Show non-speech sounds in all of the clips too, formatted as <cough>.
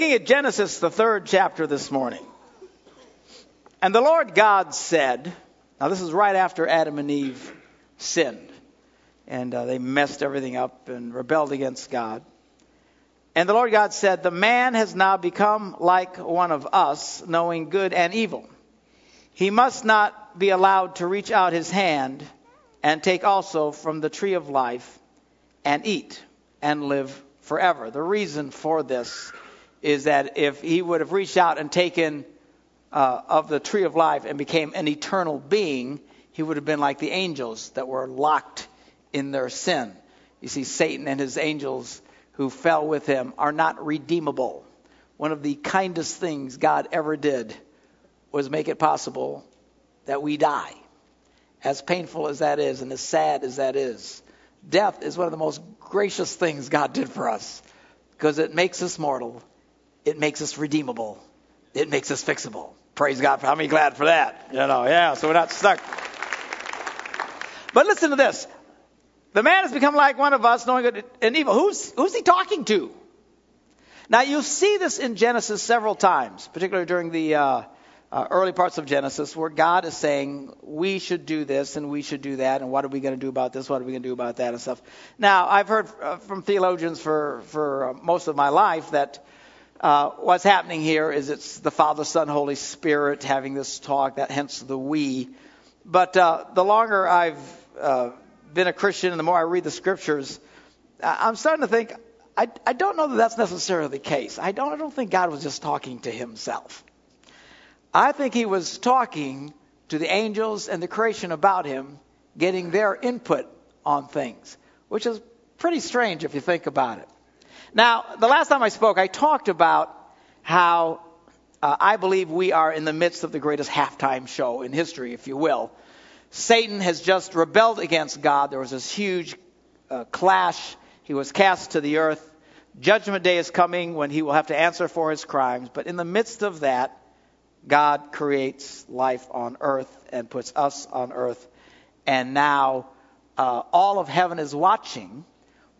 looking at Genesis, the third chapter this morning. And the Lord God said, now this is right after Adam and Eve sinned, and uh, they messed everything up and rebelled against God. And the Lord God said, The man has now become like one of us, knowing good and evil. He must not be allowed to reach out his hand and take also from the tree of life and eat and live forever. The reason for this is that if he would have reached out and taken uh, of the tree of life and became an eternal being, he would have been like the angels that were locked in their sin. You see, Satan and his angels who fell with him are not redeemable. One of the kindest things God ever did was make it possible that we die. As painful as that is and as sad as that is, death is one of the most gracious things God did for us because it makes us mortal, it makes us redeemable, it makes us fixable. Praise God. How many glad for that? You know, yeah, so we're not stuck. But listen to this. The man has become like one of us, knowing good and evil. Who's, who's he talking to? Now, you see this in Genesis several times, particularly during the uh, uh, early parts of Genesis, where God is saying, we should do this and we should do that, and what are we going to do about this, what are we going to do about that, and stuff. Now, I've heard uh, from theologians for, for uh, most of my life that uh, what's happening here is it's the Father, Son, Holy Spirit having this talk, that hence the we. But uh, the longer I've uh, been a Christian and the more I read the scriptures, I'm starting to think, I, I don't know that that's necessarily the case. I don't, I don't think God was just talking to himself. I think he was talking to the angels and the creation about him, getting their input on things, which is pretty strange if you think about it. Now, the last time I spoke, I talked about how uh, I believe we are in the midst of the greatest halftime show in history, if you will. Satan has just rebelled against God. There was this huge uh, clash. He was cast to the earth. Judgment day is coming when he will have to answer for his crimes. But in the midst of that, God creates life on earth and puts us on earth. And now uh, all of heaven is watching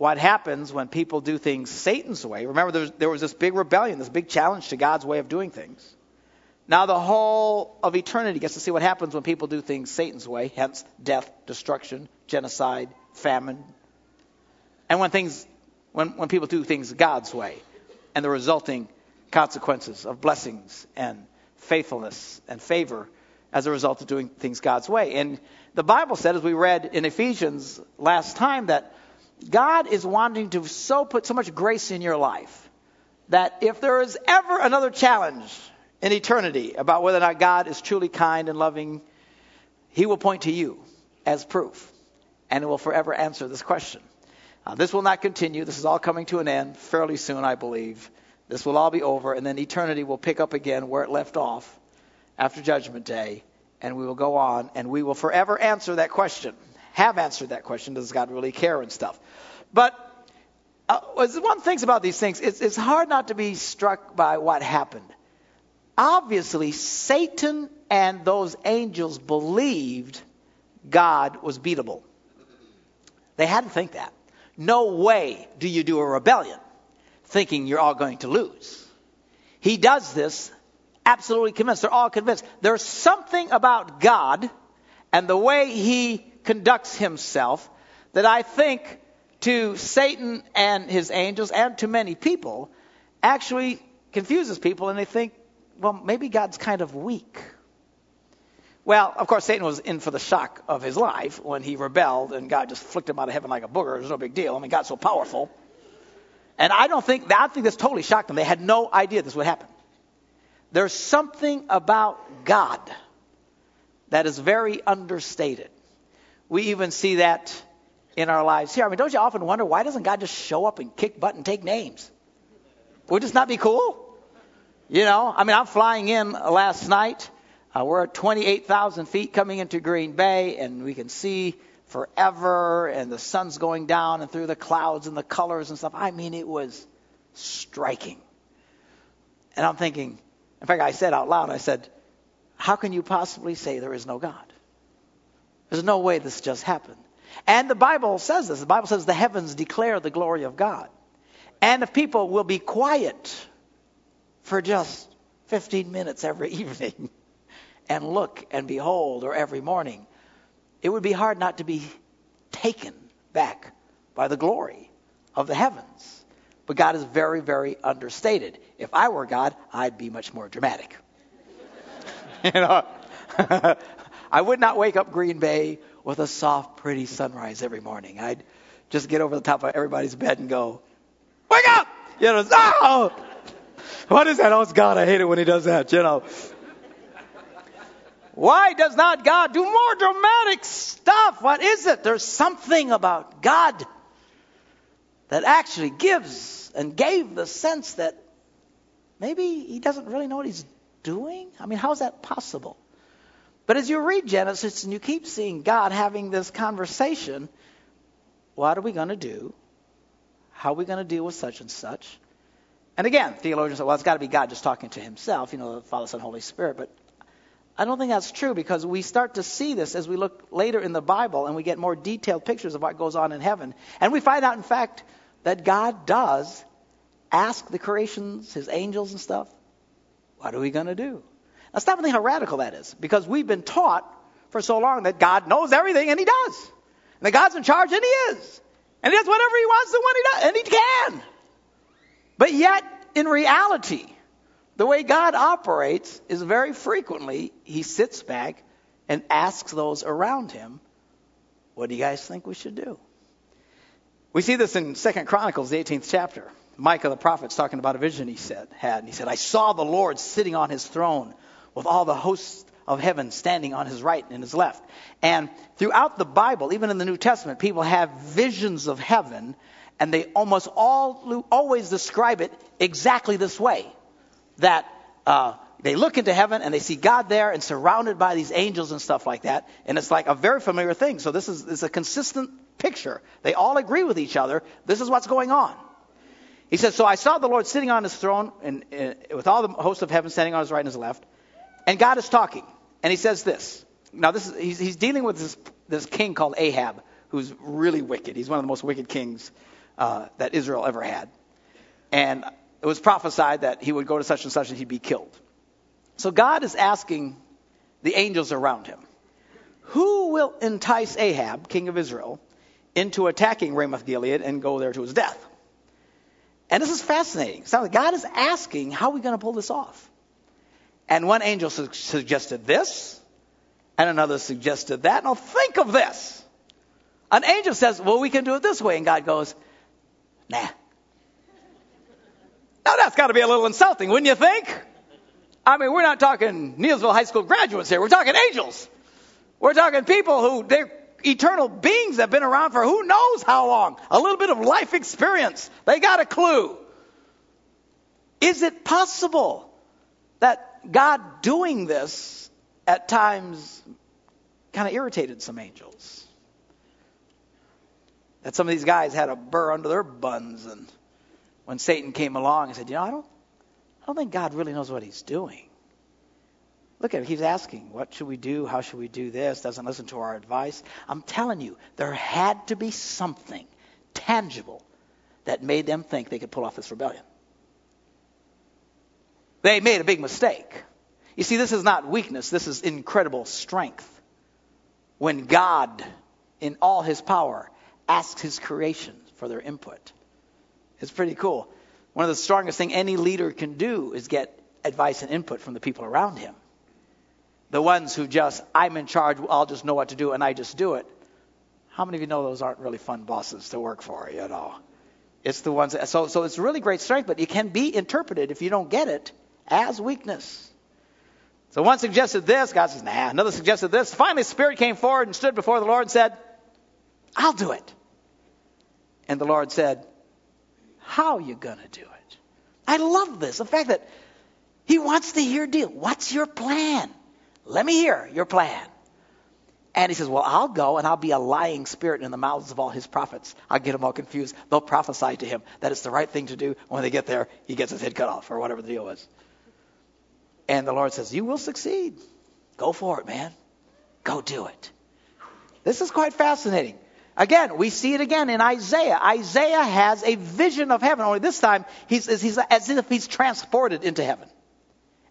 what happens when people do things Satan's way. Remember, there was, there was this big rebellion, this big challenge to God's way of doing things. Now the whole of eternity gets to see what happens when people do things Satan's way, hence death, destruction, genocide, famine. And when things when, when people do things God's way and the resulting consequences of blessings and faithfulness and favor as a result of doing things God's way. And the Bible said, as we read in Ephesians last time, that God is wanting to so put so much grace in your life that if there is ever another challenge in eternity about whether or not God is truly kind and loving, He will point to you as proof, and it will forever answer this question. Uh, this will not continue. This is all coming to an end fairly soon, I believe. This will all be over, and then eternity will pick up again where it left off after Judgment Day, and we will go on, and we will forever answer that question. Have answered that question. Does God really care and stuff? But uh, one thing about these things, it's, it's hard not to be struck by what happened obviously Satan and those angels believed God was beatable. They had to think that. No way do you do a rebellion thinking you're all going to lose. He does this absolutely convinced. They're all convinced. There's something about God and the way he conducts himself that I think to Satan and his angels and to many people actually confuses people and they think well, maybe God's kind of weak. Well, of course, Satan was in for the shock of his life when he rebelled and God just flicked him out of heaven like a booger. It was no big deal. I mean, God's so powerful. And I don't think, I think this totally shocked them. They had no idea this would happen. There's something about God that is very understated. We even see that in our lives here. I mean, don't you often wonder why doesn't God just show up and kick butt and take names? Would this not be cool? You know, I mean, I'm flying in last night. Uh, we're at 28,000 feet coming into Green Bay, and we can see forever, and the sun's going down and through the clouds and the colors and stuff. I mean, it was striking. And I'm thinking, in fact, I said out loud, I said, How can you possibly say there is no God? There's no way this just happened. And the Bible says this. The Bible says the heavens declare the glory of God. And if people will be quiet for just 15 minutes every <laughs> evening and look and behold, or every morning, it would be hard not to be taken back by the glory of the heavens. But God is very, very understated. If I were God, I'd be much more dramatic. <laughs> you know, <laughs> I would not wake up Green Bay with a soft, pretty sunrise every morning. I'd just get over the top of everybody's bed and go, "Wake up!" You know, oh, what is that? Oh, it's God. I hate it when He does that. You know. Why does not God do more dramatic stuff? What is it? There's something about God that actually gives and gave the sense that maybe he doesn't really know what he's doing. I mean, how is that possible? But as you read Genesis and you keep seeing God having this conversation, what are we going to do? How are we going to deal with such and such? And again, theologians say, well, it's got to be God just talking to himself, you know, the Father, Son, Holy Spirit. But I don't think that's true because we start to see this as we look later in the Bible and we get more detailed pictures of what goes on in heaven. And we find out, in fact, that God does ask the creations, his angels and stuff, what are we going to do? Now, stop and think how radical that is because we've been taught for so long that God knows everything and he does. And that God's in charge and he is. And he does whatever he wants to when he does, and he can. But yet, in reality, the way God operates is very frequently he sits back and asks those around him, What do you guys think we should do? We see this in Second Chronicles, the 18th chapter. Micah the prophet's talking about a vision he said had. And he said, I saw the Lord sitting on his throne with all the hosts of heaven standing on his right and his left. And throughout the Bible, even in the New Testament, people have visions of heaven, and they almost all always describe it exactly this way. That uh, they look into heaven and they see God there and surrounded by these angels and stuff like that. And it's like a very familiar thing. So this is, a consistent picture. They all agree with each other. This is what's going on. He says, So I saw the Lord sitting on his throne and, and, with all the hosts of heaven standing on his right and his left. And God is talking. And he says this. Now, this is, he's, he's dealing with this, this king called Ahab, who's really wicked. He's one of the most wicked kings uh, that Israel ever had. And it was prophesied that he would go to such and such and he'd be killed. So God is asking the angels around him, Who will entice Ahab, king of Israel, into attacking Ramoth Gilead and go there to his death. And this is fascinating. So God is asking, how are we going to pull this off? And one angel su- suggested this, and another suggested that. Now think of this. An angel says, well, we can do it this way. And God goes, nah. Now that's got to be a little insulting, wouldn't you think? I mean, we're not talking Neillsville High School graduates here. We're talking angels. We're talking people who they're eternal beings that have been around for who knows how long. A little bit of life experience. They got a clue. Is it possible that God doing this at times kind of irritated some angels? That some of these guys had a burr under their buns and when Satan came along and said, you know, I don't, I don't think God really knows what he's doing. Look at him. He's asking, what should we do? How should we do this? Doesn't listen to our advice. I'm telling you, there had to be something tangible that made them think they could pull off this rebellion. They made a big mistake. You see, this is not weakness, this is incredible strength. When God, in all his power, asks his creation for their input. It's pretty cool. One of the strongest things any leader can do is get advice and input from the people around him. The ones who just, I'm in charge, I'll just know what to do, and I just do it. How many of you know those aren't really fun bosses to work for, you know? It's the ones, that, so, so it's really great strength, but it can be interpreted, if you don't get it, as weakness. So one suggested this, God says, nah. Another suggested this. Finally, the Spirit came forward and stood before the Lord and said, I'll do it. And the Lord said, How are you going to do it? I love this. The fact that He wants to hear deal. What's your plan? Let me hear your plan. And he says, Well, I'll go and I'll be a lying spirit in the mouths of all his prophets. I'll get them all confused. They'll prophesy to him that it's the right thing to do. When they get there, he gets his head cut off or whatever the deal is. And the Lord says, You will succeed. Go for it, man. Go do it. This is quite fascinating. Again, we see it again in Isaiah. Isaiah has a vision of heaven, only this time he's, he's as if he's transported into heaven.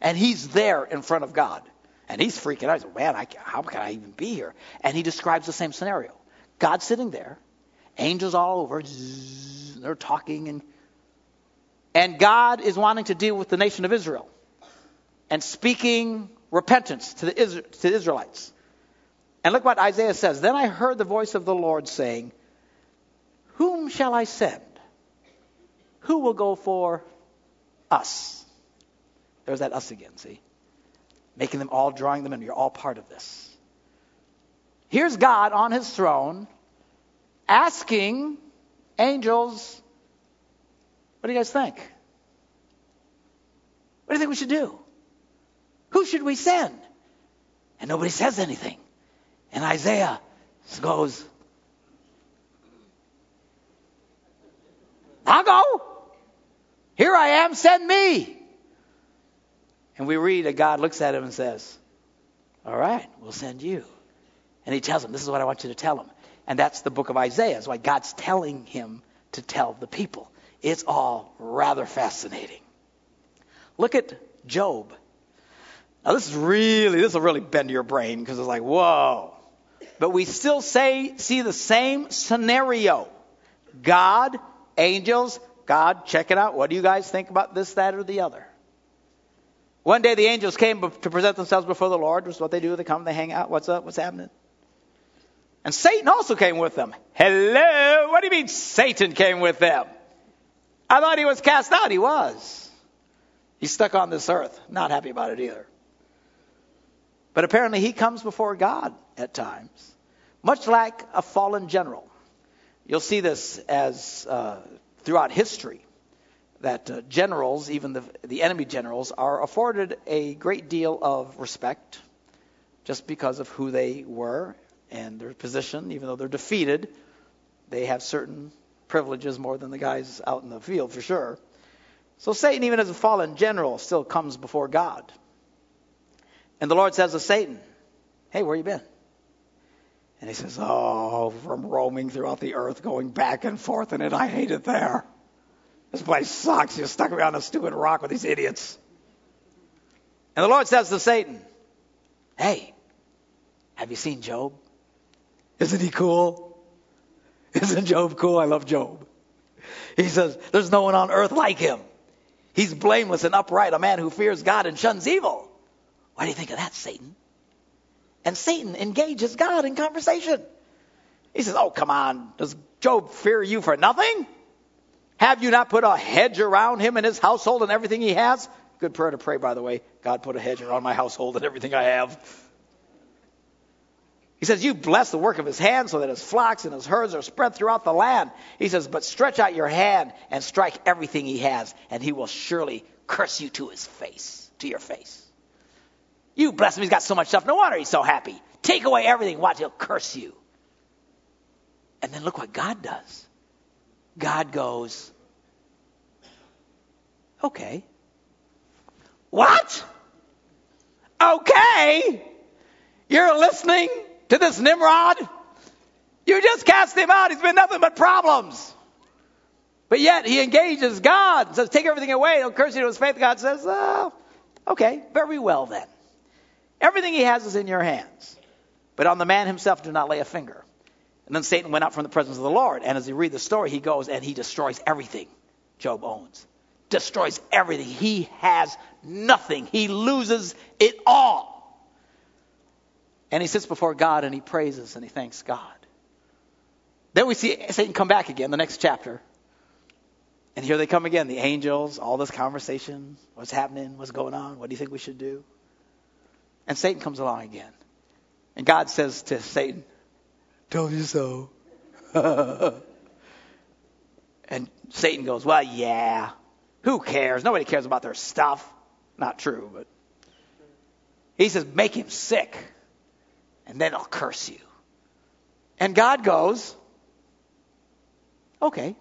And he's there in front of God. And he's freaking out. He's like, man, I, how can I even be here? And he describes the same scenario. God sitting there, angels all over, zzz, they're talking, and, and God is wanting to deal with the nation of Israel and speaking repentance to the, to the Israelites. And look what Isaiah says. Then I heard the voice of the Lord saying, Whom shall I send? Who will go for us? There's that us again, see? Making them all, drawing them in. You're all part of this. Here's God on his throne asking angels, What do you guys think? What do you think we should do? Who should we send? And nobody says anything. And Isaiah goes, I'll go. Here I am, send me. And we read that God looks at him and says, All right, we'll send you. And he tells him, This is what I want you to tell him. And that's the book of Isaiah. It's why God's telling him to tell the people. It's all rather fascinating. Look at Job. Now this is really, this will really bend your brain because it's like, whoa but we still say, see the same scenario. God, angels, God, check it out. What do you guys think about this, that, or the other? One day the angels came to present themselves before the Lord. Which is what they do. They come, they hang out. What's up? What's happening? And Satan also came with them. Hello? What do you mean Satan came with them? I thought he was cast out. He was. He's stuck on this earth. Not happy about it either. But apparently he comes before God at times, much like a fallen general. You'll see this as uh, throughout history that uh, generals, even the, the enemy generals, are afforded a great deal of respect just because of who they were and their position. Even though they're defeated, they have certain privileges more than the guys out in the field for sure. So Satan, even as a fallen general, still comes before God. And the Lord says to Satan, Hey, where you been? And he says, Oh, from roaming throughout the earth, going back and forth in it, I hate it there. This place sucks. You stuck me on a stupid rock with these idiots. And the Lord says to Satan, Hey, have you seen Job? Isn't he cool? Isn't Job cool? I love Job. He says, There's no one on earth like him. He's blameless and upright, a man who fears God and shuns evil. What do you think of that, Satan? And Satan engages God in conversation. He says, Oh, come on. Does Job fear you for nothing? Have you not put a hedge around him and his household and everything he has? Good prayer to pray, by the way. God put a hedge around my household and everything I have. He says, You bless the work of his hands so that his flocks and his herds are spread throughout the land. He says, But stretch out your hand and strike everything he has, and he will surely curse you to his face, to your face. You bless him. He's got so much stuff. No wonder he's so happy. Take away everything. Watch, he'll curse you. And then look what God does. God goes, okay. What? Okay. You're listening to this Nimrod? You just cast him out. He's been nothing but problems. But yet he engages God and says, Take everything away. He'll curse you to his faith. God says, oh, Okay, very well then. Everything he has is in your hands. But on the man himself, do not lay a finger. And then Satan went out from the presence of the Lord. And as you read the story, he goes and he destroys everything Job owns. Destroys everything. He has nothing. He loses it all. And he sits before God and he praises and he thanks God. Then we see Satan come back again, the next chapter. And here they come again, the angels, all this conversation. What's happening? What's going on? What do you think we should do? And Satan comes along again. And God says to Satan, Told you so. <laughs> and Satan goes, Well, yeah. Who cares? Nobody cares about their stuff. Not true, but he says, Make him sick, and then I'll curse you. And God goes, Okay.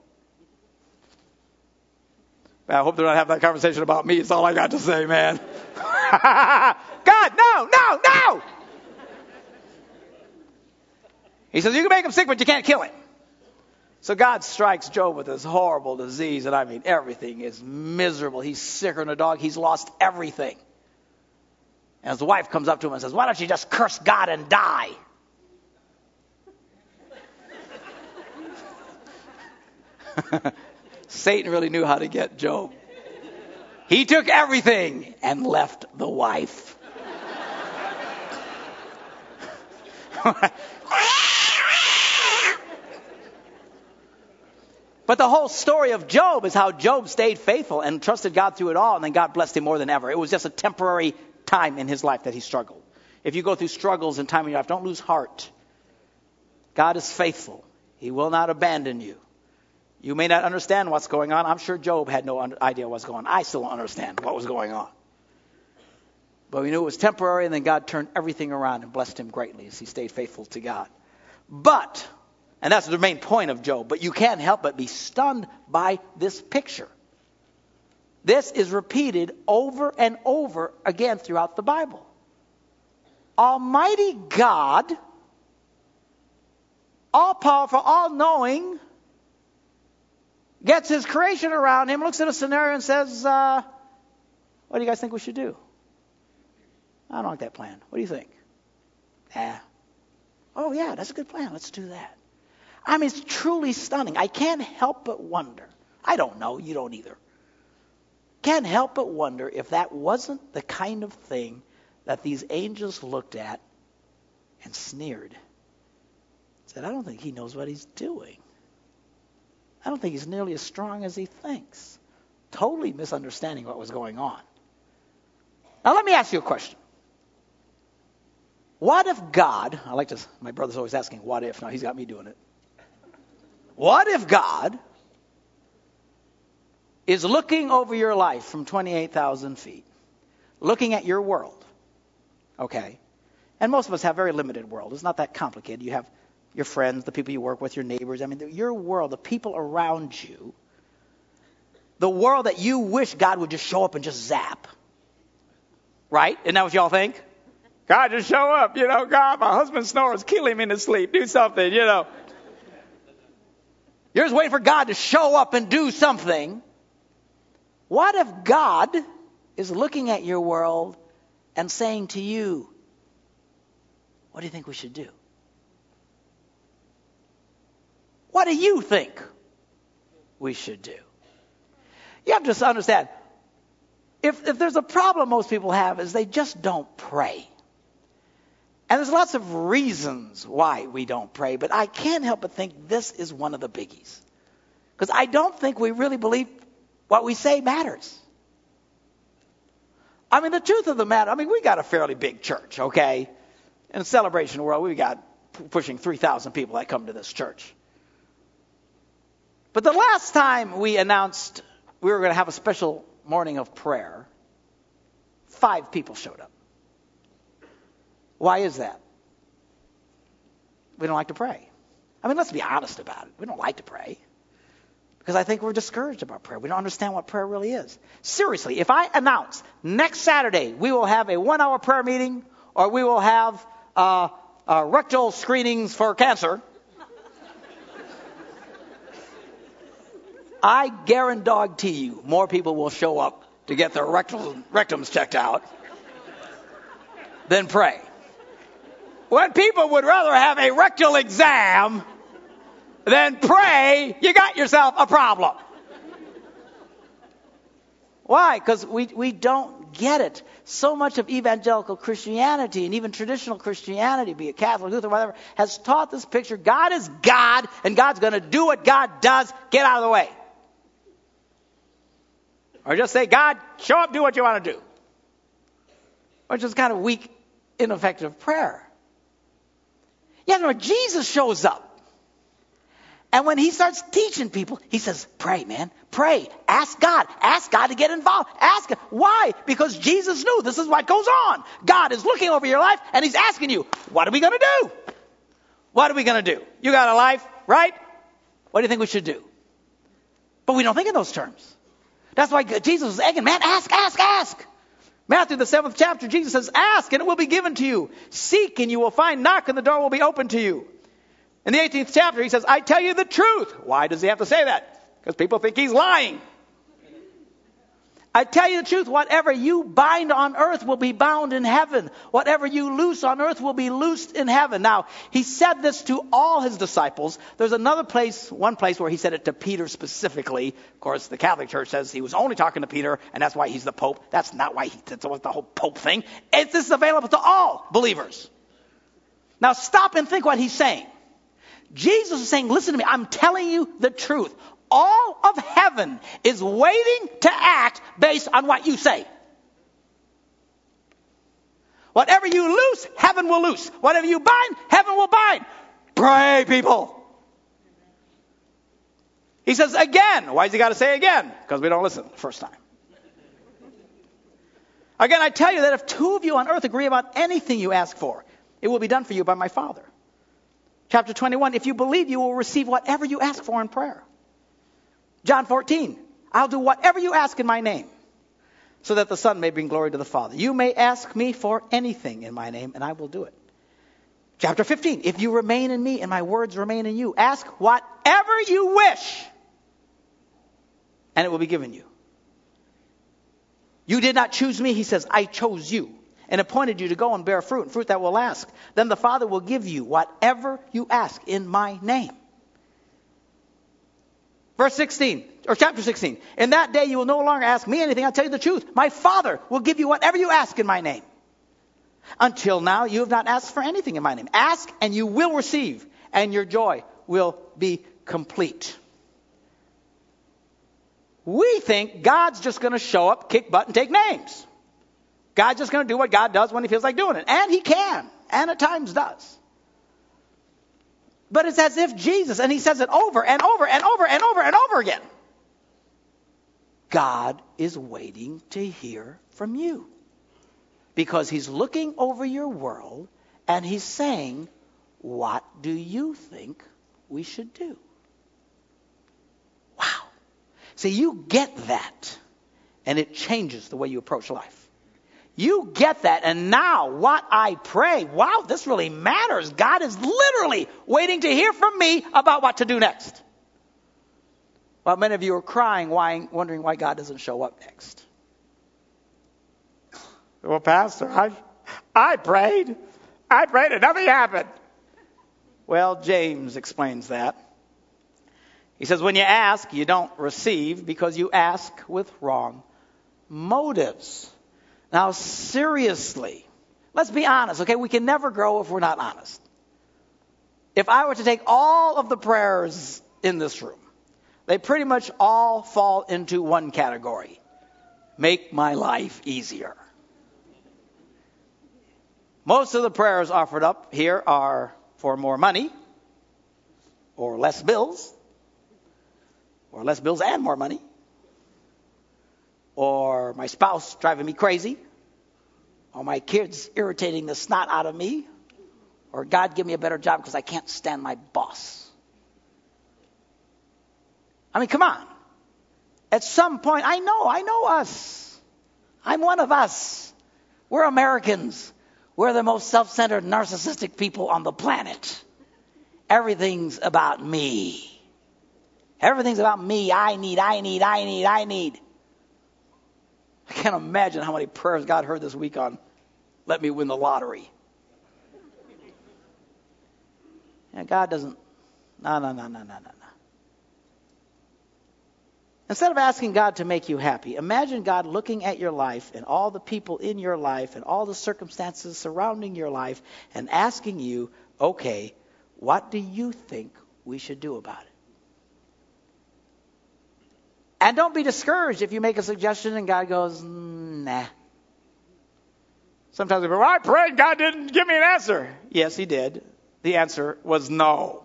I hope they're not having that conversation about me. It's all I got to say, man. <laughs> God, no, no, no! No. He says, You can make him sick, but you can't kill him. So God strikes Job with this horrible disease, and I mean, everything is miserable. He's sicker than a dog. He's lost everything. And his wife comes up to him and says, Why don't you just curse God and die? <laughs> Satan really knew how to get Job. He took everything and left the wife. <laughs> But the whole story of Job is how Job stayed faithful and trusted God through it all, and then God blessed him more than ever. It was just a temporary time in his life that he struggled. If you go through struggles and time in your life, don't lose heart. God is faithful. He will not abandon you. You may not understand what's going on. I'm sure Job had no idea what's going on. I still don't understand what was going on. But we knew it was temporary, and then God turned everything around and blessed him greatly as he stayed faithful to God. But and that's the main point of Job. But you can't help but be stunned by this picture. This is repeated over and over again throughout the Bible. Almighty God, all powerful, all knowing, gets his creation around him, looks at a scenario, and says, uh, What do you guys think we should do? I don't like that plan. What do you think? Yeah. Oh, yeah, that's a good plan. Let's do that. I mean, it's truly stunning. I can't help but wonder. I don't know, you don't either. Can't help but wonder if that wasn't the kind of thing that these angels looked at and sneered. Said, I don't think he knows what he's doing. I don't think he's nearly as strong as he thinks. Totally misunderstanding what was going on. Now, let me ask you a question. What if God, I like to, my brother's always asking, what if? Now he's got me doing it. What if God is looking over your life from 28,000 feet, looking at your world? Okay. And most of us have very limited world. It's not that complicated. You have your friends, the people you work with, your neighbors. I mean, your world, the people around you, the world that you wish God would just show up and just zap. Right? Isn't that what y'all think? God, just show up. You know, God, my husband snores. Kill him in his sleep. Do something, you know. You're just waiting for God to show up and do something. What if God is looking at your world and saying to you, What do you think we should do? What do you think we should do? You have to understand if, if there's a problem most people have is they just don't pray. And there's lots of reasons why we don't pray, but I can't help but think this is one of the biggies. Because I don't think we really believe what we say matters. I mean, the truth of the matter, I mean, we got a fairly big church, okay? In the celebration world, we got pushing 3,000 people that come to this church. But the last time we announced we were going to have a special morning of prayer, five people showed up. Why is that? We don't like to pray. I mean, let's be honest about it. We don't like to pray. Because I think we're discouraged about prayer. We don't understand what prayer really is. Seriously, if I announce next Saturday we will have a one hour prayer meeting or we will have uh, uh, rectal screenings for cancer, I guarantee you more people will show up to get their rectal, rectums checked out than pray when people would rather have a rectal exam than pray, you got yourself a problem. Why? Because we, we don't get it. So much of evangelical Christianity and even traditional Christianity, be it Catholic, Lutheran, whatever, has taught this picture God is God and God's going to do what God does. Get out of the way. Or just say, God, show up, do what you want to do. Which is kind of weak, ineffective prayer. Yeah, no, Jesus shows up. And when he starts teaching people, he says, pray, man, pray. Ask God. Ask God to get involved. Ask. Why? Because Jesus knew this is what goes on. God is looking over your life and he's asking you, what are we going to do? What are we going to do? You got a life, right? What do you think we should do? But we don't think in those terms. That's why Jesus was egging, man, ask, ask, ask. Matthew, the seventh chapter, Jesus says, Ask and it will be given to you. Seek and you will find. Knock and the door will be opened to you. In the 18th chapter, he says, I tell you the truth. Why does he have to say that? Because people think he's lying. I tell you the truth, whatever you bind on earth will be bound in heaven. Whatever you loose on earth will be loosed in heaven. Now, he said this to all his disciples. There's another place, one place where he said it to Peter specifically. Of course, the Catholic Church says he was only talking to Peter, and that's why he's the Pope. That's not why he, that's the whole Pope thing. This is available to all believers. Now, stop and think what he's saying. Jesus is saying, listen to me, I'm telling you the truth all of heaven is waiting to act based on what you say. Whatever you loose, heaven will loose. Whatever you bind, heaven will bind. Pray, people. He says again. Why does he got to say again? Because we don't listen the first time. Again, I tell you that if two of you on earth agree about anything you ask for, it will be done for you by my Father. Chapter 21 If you believe, you will receive whatever you ask for in prayer. John 14, I'll do whatever you ask in my name, so that the Son may bring glory to the Father. You may ask me for anything in my name, and I will do it. Chapter 15, if you remain in me and my words remain in you, ask whatever you wish, and it will be given you. You did not choose me, he says, I chose you and appointed you to go and bear fruit, and fruit that will last. Then the Father will give you whatever you ask in my name. Verse 16, or chapter 16. In that day you will no longer ask me anything. I'll tell you the truth. My Father will give you whatever you ask in my name. Until now, you have not asked for anything in my name. Ask and you will receive, and your joy will be complete. We think God's just going to show up, kick butt, and take names. God's just going to do what God does when he feels like doing it. And he can, and at times does. But it's as if Jesus, and he says it over and over and over and over and over again. God is waiting to hear from you. Because he's looking over your world and he's saying, What do you think we should do? Wow. See, you get that, and it changes the way you approach life. You get that. And now, what I pray, wow, this really matters. God is literally waiting to hear from me about what to do next. While many of you are crying, wondering why God doesn't show up next. Well, Pastor, I, I prayed. I prayed and nothing happened. Well, James explains that. He says, when you ask, you don't receive because you ask with wrong motives. Now, seriously, let's be honest, okay? We can never grow if we're not honest. If I were to take all of the prayers in this room, they pretty much all fall into one category make my life easier. Most of the prayers offered up here are for more money, or less bills, or less bills and more money, or my spouse driving me crazy, or my kids irritating the snot out of me, or God give me a better job because I can't stand my boss. I mean, come on. At some point, I know, I know us. I'm one of us. We're Americans. We're the most self centered, narcissistic people on the planet. Everything's about me. Everything's about me. I need, I need, I need, I need. I can't imagine how many prayers God heard this week on let me win the lottery. And God doesn't, no, no, no, no, no, no, no. Instead of asking God to make you happy, imagine God looking at your life and all the people in your life and all the circumstances surrounding your life and asking you, okay, what do you think we should do about it? And don't be discouraged if you make a suggestion and God goes, nah. Sometimes we go, well, I prayed, God didn't give me an answer. Yes, He did. The answer was no.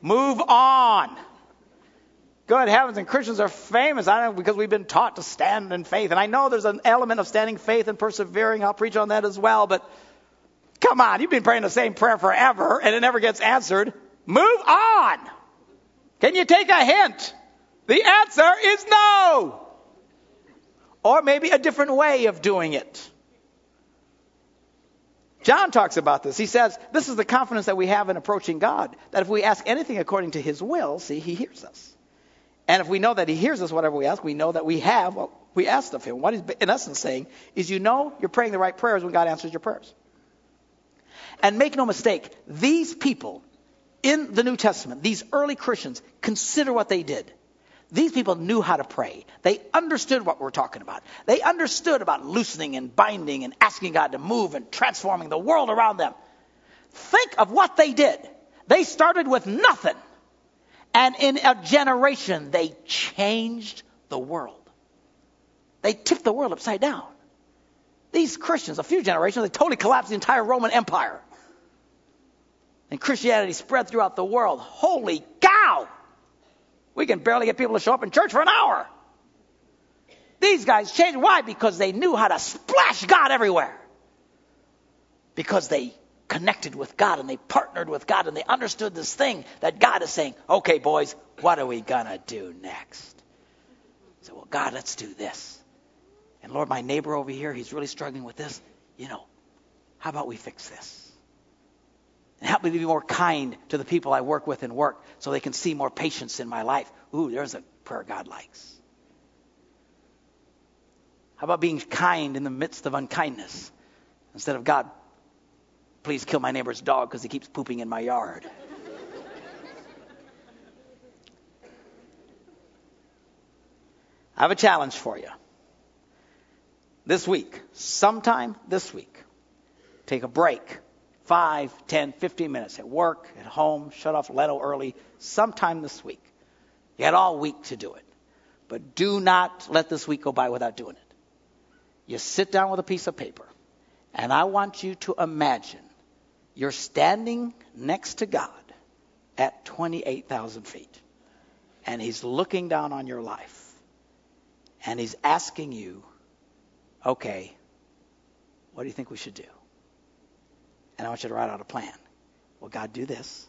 Move on. Good heavens, and Christians are famous I know because we've been taught to stand in faith. And I know there's an element of standing faith and persevering. I'll preach on that as well. But come on, you've been praying the same prayer forever and it never gets answered. Move on. Can you take a hint? The answer is no. Or maybe a different way of doing it. John talks about this. He says, This is the confidence that we have in approaching God, that if we ask anything according to his will, see, he hears us. And if we know that he hears us, whatever we ask, we know that we have what we asked of him. What he's in essence saying is, you know you're praying the right prayers when God answers your prayers. And make no mistake, these people in the New Testament, these early Christians, consider what they did. These people knew how to pray. They understood what we're talking about. They understood about loosening and binding and asking God to move and transforming the world around them. Think of what they did. They started with nothing. And in a generation, they changed the world. They tipped the world upside down. These Christians, a few generations, they totally collapsed the entire Roman Empire. And Christianity spread throughout the world. Holy cow! We can barely get people to show up in church for an hour. These guys changed. Why? Because they knew how to splash God everywhere. Because they connected with God and they partnered with God and they understood this thing that God is saying, okay, boys, what are we going to do next? So, well, God, let's do this. And Lord, my neighbor over here, he's really struggling with this. You know, how about we fix this? And help me to be more kind to the people I work with and work so they can see more patience in my life. Ooh, there's a prayer God likes. How about being kind in the midst of unkindness? Instead of God, please kill my neighbor's dog because he keeps pooping in my yard. I have a challenge for you. This week, sometime this week, take a break. 5, 10, 15 minutes at work, at home, shut off Leno early, sometime this week. You had all week to do it. But do not let this week go by without doing it. You sit down with a piece of paper, and I want you to imagine you're standing next to God at 28,000 feet, and He's looking down on your life, and He's asking you, okay, what do you think we should do? And I want you to write out a plan. Well, God, do this,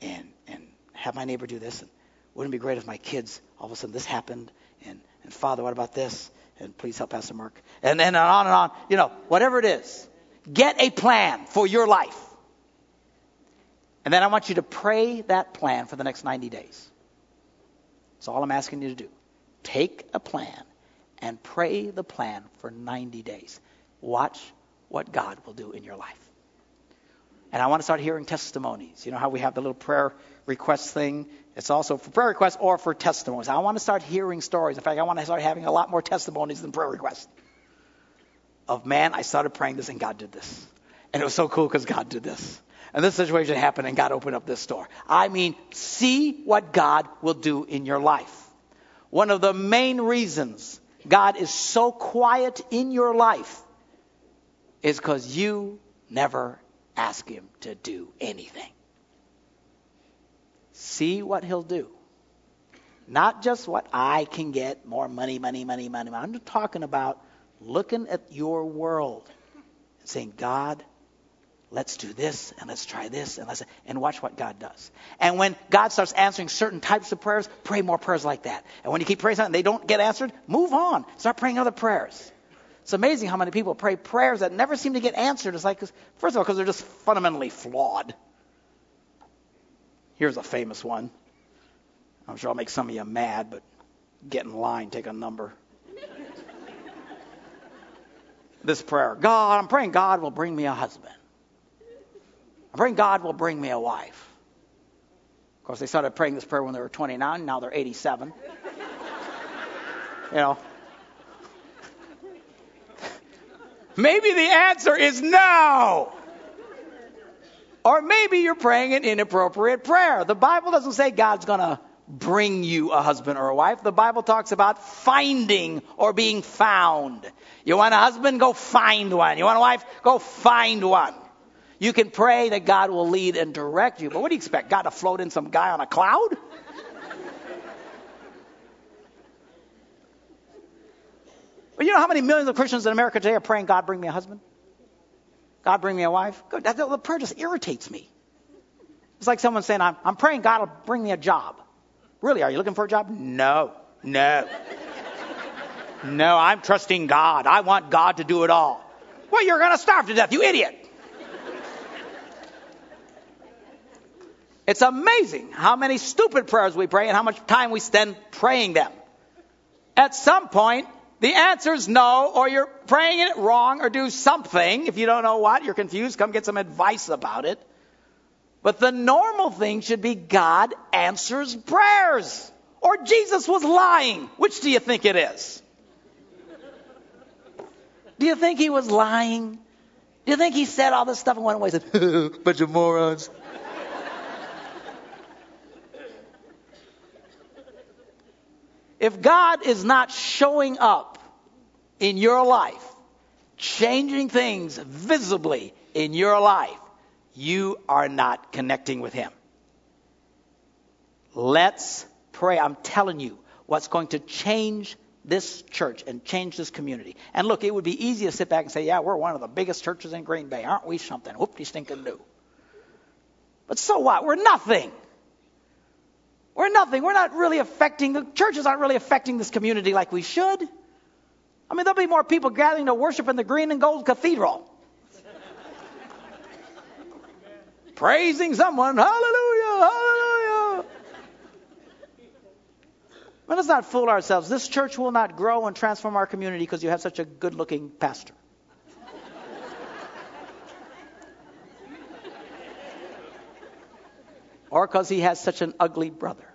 and and have my neighbor do this, and wouldn't it be great if my kids all of a sudden this happened, and and Father, what about this? And please help Pastor Mark, and then on and on. You know, whatever it is, get a plan for your life. And then I want you to pray that plan for the next 90 days. That's all I'm asking you to do. Take a plan and pray the plan for 90 days. Watch what God will do in your life. And I want to start hearing testimonies. You know how we have the little prayer request thing? It's also for prayer requests or for testimonies. I want to start hearing stories. In fact, I want to start having a lot more testimonies than prayer requests. Of man, I started praying this and God did this. And it was so cool because God did this. And this situation happened and God opened up this door. I mean, see what God will do in your life. One of the main reasons God is so quiet in your life is because you never ask Him to do anything. See what He'll do. Not just what I can get more money, money, money, money. I'm just talking about looking at your world and saying, God, let's do this and let's try this and let's and watch what God does. And when God starts answering certain types of prayers, pray more prayers like that. And when you keep praying something and they don't get answered, move on. Start praying other prayers. It's amazing how many people pray prayers that never seem to get answered. It's like, first of all, because they're just fundamentally flawed. Here's a famous one. I'm sure I'll make some of you mad, but get in line, take a number. this prayer God, I'm praying God will bring me a husband. I'm praying God will bring me a wife. Of course, they started praying this prayer when they were 29, now they're 87. you know, Maybe the answer is no. Or maybe you're praying an inappropriate prayer. The Bible doesn't say God's going to bring you a husband or a wife. The Bible talks about finding or being found. You want a husband? Go find one. You want a wife? Go find one. You can pray that God will lead and direct you, but what do you expect? God to float in some guy on a cloud? But you know how many millions of Christians in America today are praying, God, bring me a husband? God, bring me a wife? Good. That, the prayer just irritates me. It's like someone saying, I'm, I'm praying God will bring me a job. Really, are you looking for a job? No. No. no, I'm trusting God. I want God to do it all. Well, you're going to starve to death, you idiot. It's amazing how many stupid prayers we pray and how much time we spend praying them. At some point, the answer is no, or you're praying it wrong, or do something. If you don't know what, you're confused, come get some advice about it. But the normal thing should be God answers prayers. Or Jesus was lying. Which do you think it is? Do you think he was lying? Do you think he said all this stuff and went away and said, <laughs> bunch of morons? if God is not showing up in your life, changing things visibly in your life, you are not connecting with Him. Let's pray. I'm telling you what's going to change this church and change this community. And look, it would be easy to sit back and say, yeah, we're one of the biggest churches in Green Bay. Aren't we something? Whoopty stinking do. But so what? We're nothing. We're nothing. We're not really affecting, the churches aren't really affecting this community like we should. I mean, there'll be more people gathering to worship in the green and gold cathedral. Praising someone. Hallelujah, hallelujah. Let us not fool ourselves. This church will not grow and transform our community because you have such a good looking pastor. or because he has such an ugly brother.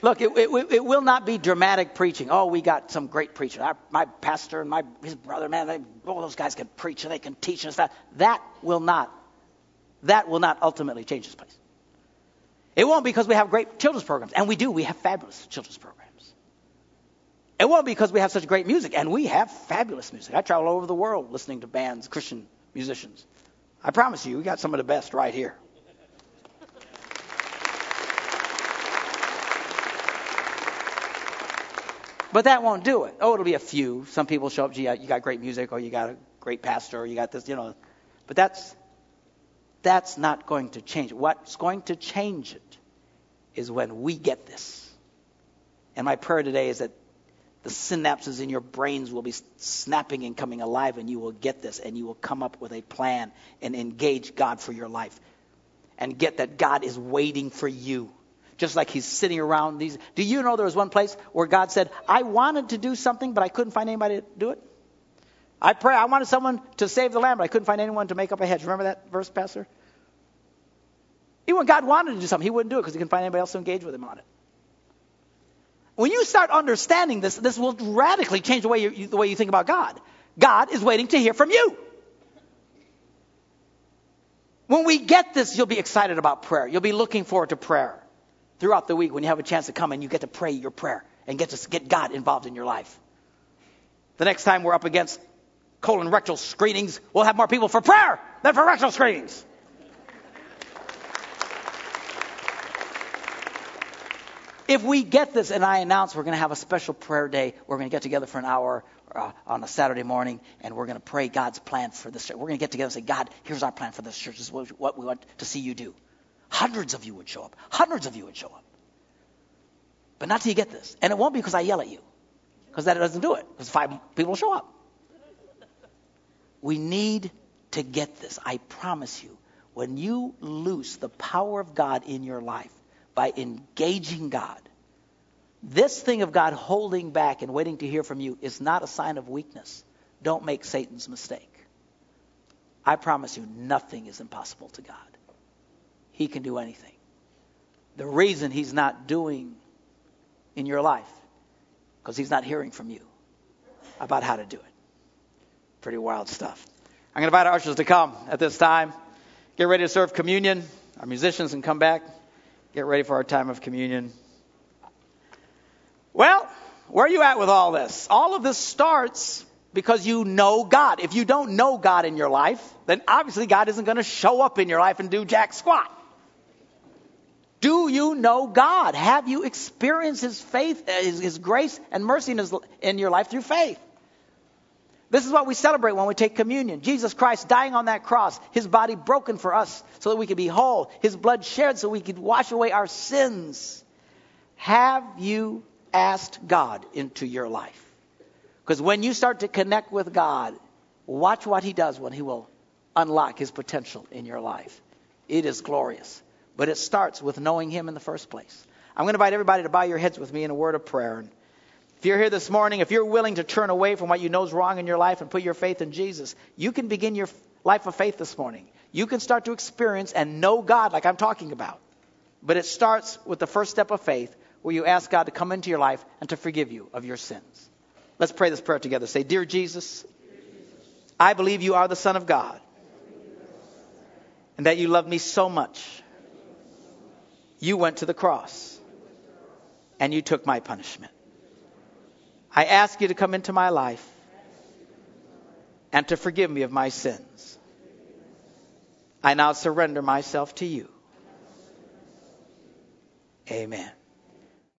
Look, it, it, it, will not be dramatic preaching. Oh, we got some great preachers. Our, my pastor and my his brother, man, they, all those guys can preach and they can teach and stuff. That will not, that will not ultimately change this place. It won't because we have great children's programs, and we do. We have fabulous children's programs. It won't because we have such great music, and we have fabulous music. I travel all over the world listening to bands, Christian musicians. I promise you, we got some of the best right here. But that won't do it. Oh, it'll be a few. Some people show up, gee, you got great music, or you got a great pastor, or you got this, you know. But that's that's not going to change. What's going to change it is when we get this. And my prayer today is that the synapses in your brains will be snapping and coming alive, and you will get this, and you will come up with a plan and engage God for your life. And get that God is waiting for you just like he's sitting around these. Do you know there was one place where God said, I wanted to do something, but I couldn't find anybody to do it? I pray, I wanted someone to save the land, but I couldn't find anyone to make up a hedge. Remember that verse, Pastor? Even when God wanted to do something, he wouldn't do it because he couldn't find anybody else to engage with him on it. When you start understanding this, this will radically change the way you, the way you think about God. God is waiting to hear from you. When we get this, you'll be excited about prayer. You'll be looking forward to prayer throughout the week when you have a chance to come and you get to pray your prayer and get to get God involved in your life. The next time we're up against colon rectal screenings, we'll have more people for prayer than for rectal screenings. If we get this, and I announce we're going to have a special prayer day, we're going to get together for an hour uh, on a Saturday morning, and we're going to pray God's plan for this church. We're going to get together and say, God, here's our plan for this church. This is what we want to see you do. Hundreds of you would show up. Hundreds of you would show up. But not till you get this. And it won't be because I yell at you, because that doesn't do it, because five people show up. We need to get this. I promise you. When you loose the power of God in your life by engaging God, this thing of God holding back and waiting to hear from you is not a sign of weakness. Don't make Satan's mistake. I promise you, nothing is impossible to God. He can do anything. The reason he's not doing in your life, because he's not hearing from you about how to do it. Pretty wild stuff. I'm going to invite our ushers to come at this time. Get ready to serve communion. Our musicians can come back. Get ready for our time of communion. Well, where are you at with all this? All of this starts because you know God. If you don't know God in your life, then obviously God isn't going to show up in your life and do jack squat. Do you know God? Have you experienced His faith, uh, His, His grace and mercy in, his, in your life through faith? This is what we celebrate when we take communion. Jesus Christ dying on that cross, His body broken for us so that we could be whole, His blood shed so we could wash away our sins. Have you asked God into your life. Because when you start to connect with God, watch what He does when He will unlock His potential in your life. It is glorious. But it starts with knowing Him in the first place. I'm going to invite everybody to bow your heads with me in a word of prayer. And if you're here this morning, if you're willing to turn away from what you know is wrong in your life and put your faith in Jesus, you can begin your life of faith this morning. You can start to experience and know God like I'm talking about. But it starts with the first step of faith where you ask God to come into your life and to forgive you of your sins. Let's pray this prayer together. Say, Dear Jesus, I believe you are the Son of God and that you love me so much. You went to the cross and you took my punishment. I ask you to come into my life and to forgive me of my sins. I now surrender myself to you. Amen.